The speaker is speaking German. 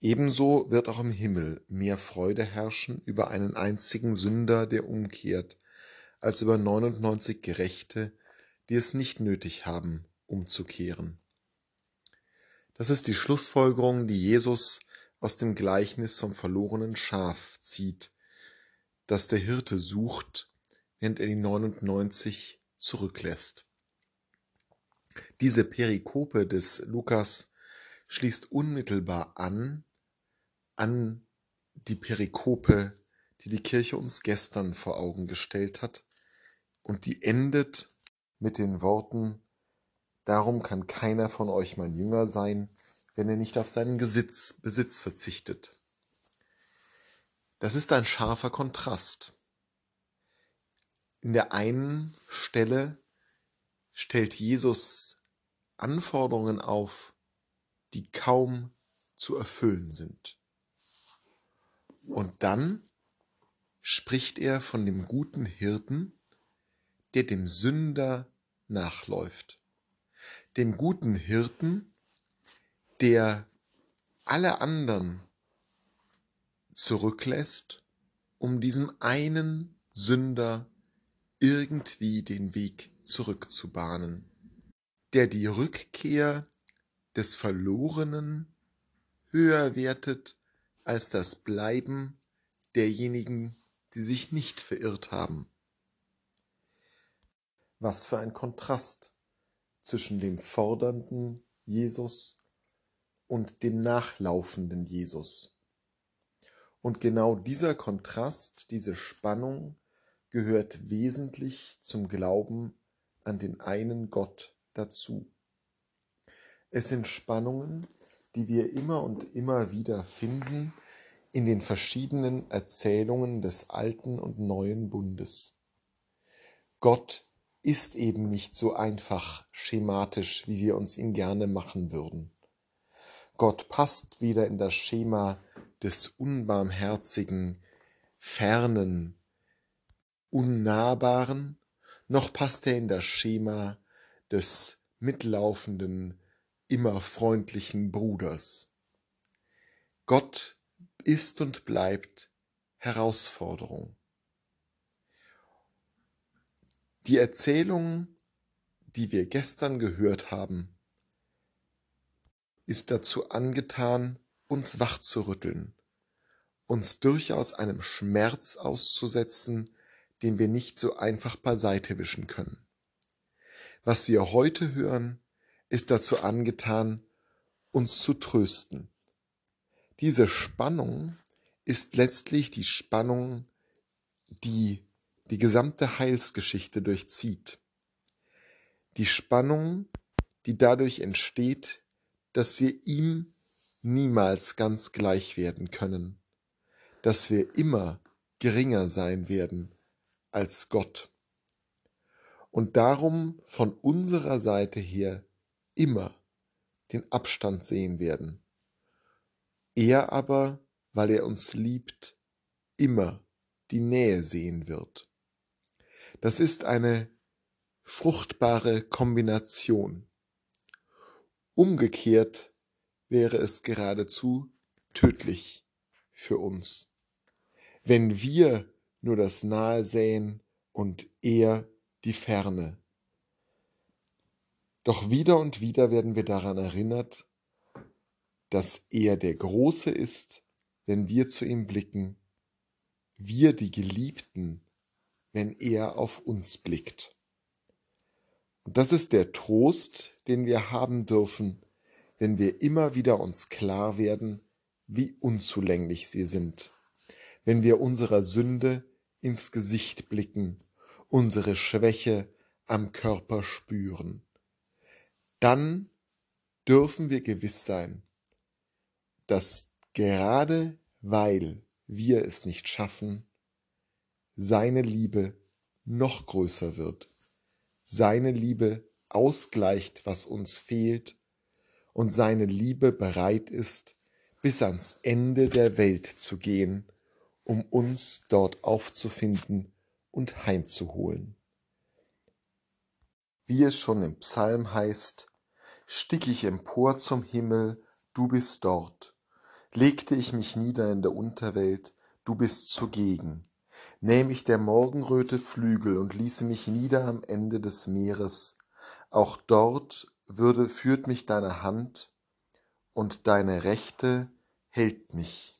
Ebenso wird auch im Himmel mehr Freude herrschen über einen einzigen Sünder, der umkehrt, als über 99 Gerechte, die es nicht nötig haben, umzukehren. Das ist die Schlussfolgerung, die Jesus aus dem Gleichnis vom verlorenen Schaf zieht, das der Hirte sucht, während er die 99 zurücklässt. Diese Perikope des Lukas schließt unmittelbar an an die Perikope, die die Kirche uns gestern vor Augen gestellt hat, und die endet mit den Worten, Darum kann keiner von euch mein Jünger sein, wenn er nicht auf seinen Besitz, Besitz verzichtet. Das ist ein scharfer Kontrast. In der einen Stelle stellt Jesus Anforderungen auf, die kaum zu erfüllen sind. Und dann spricht er von dem guten Hirten, der dem Sünder nachläuft. Dem guten Hirten, der alle anderen zurücklässt, um diesem einen Sünder irgendwie den Weg zurückzubahnen, der die Rückkehr des Verlorenen höher wertet als das Bleiben derjenigen, die sich nicht verirrt haben. Was für ein Kontrast zwischen dem fordernden Jesus und dem nachlaufenden Jesus. Und genau dieser Kontrast, diese Spannung gehört wesentlich zum Glauben an den einen Gott dazu. Es sind Spannungen, die wir immer und immer wieder finden in den verschiedenen Erzählungen des alten und neuen Bundes. Gott ist eben nicht so einfach schematisch, wie wir uns ihn gerne machen würden. Gott passt weder in das Schema des unbarmherzigen, fernen, unnahbaren, noch passt er in das Schema des mitlaufenden, immer freundlichen Bruders. Gott ist und bleibt Herausforderung. Die Erzählung, die wir gestern gehört haben, ist dazu angetan, uns wachzurütteln, uns durchaus einem Schmerz auszusetzen, den wir nicht so einfach beiseite wischen können. Was wir heute hören, ist dazu angetan, uns zu trösten. Diese Spannung ist letztlich die Spannung, die die gesamte Heilsgeschichte durchzieht. Die Spannung, die dadurch entsteht, dass wir ihm niemals ganz gleich werden können, dass wir immer geringer sein werden als Gott und darum von unserer Seite her immer den Abstand sehen werden. Er aber, weil er uns liebt, immer die Nähe sehen wird. Das ist eine fruchtbare Kombination. Umgekehrt wäre es geradezu tödlich für uns, wenn wir nur das Nahe säen und er die Ferne. Doch wieder und wieder werden wir daran erinnert, dass er der Große ist, wenn wir zu ihm blicken, wir die Geliebten, wenn er auf uns blickt. Und das ist der Trost, den wir haben dürfen, wenn wir immer wieder uns klar werden, wie unzulänglich sie sind, wenn wir unserer Sünde ins Gesicht blicken, unsere Schwäche am Körper spüren dann dürfen wir gewiss sein, dass gerade weil wir es nicht schaffen, seine Liebe noch größer wird, seine Liebe ausgleicht, was uns fehlt, und seine Liebe bereit ist, bis ans Ende der Welt zu gehen, um uns dort aufzufinden und heimzuholen. Wie es schon im Psalm heißt, stieg ich empor zum Himmel, du bist dort. Legte ich mich nieder in der Unterwelt, du bist zugegen. Nähm ich der Morgenröte Flügel und ließe mich nieder am Ende des Meeres, auch dort würde führt mich deine Hand und deine Rechte hält mich.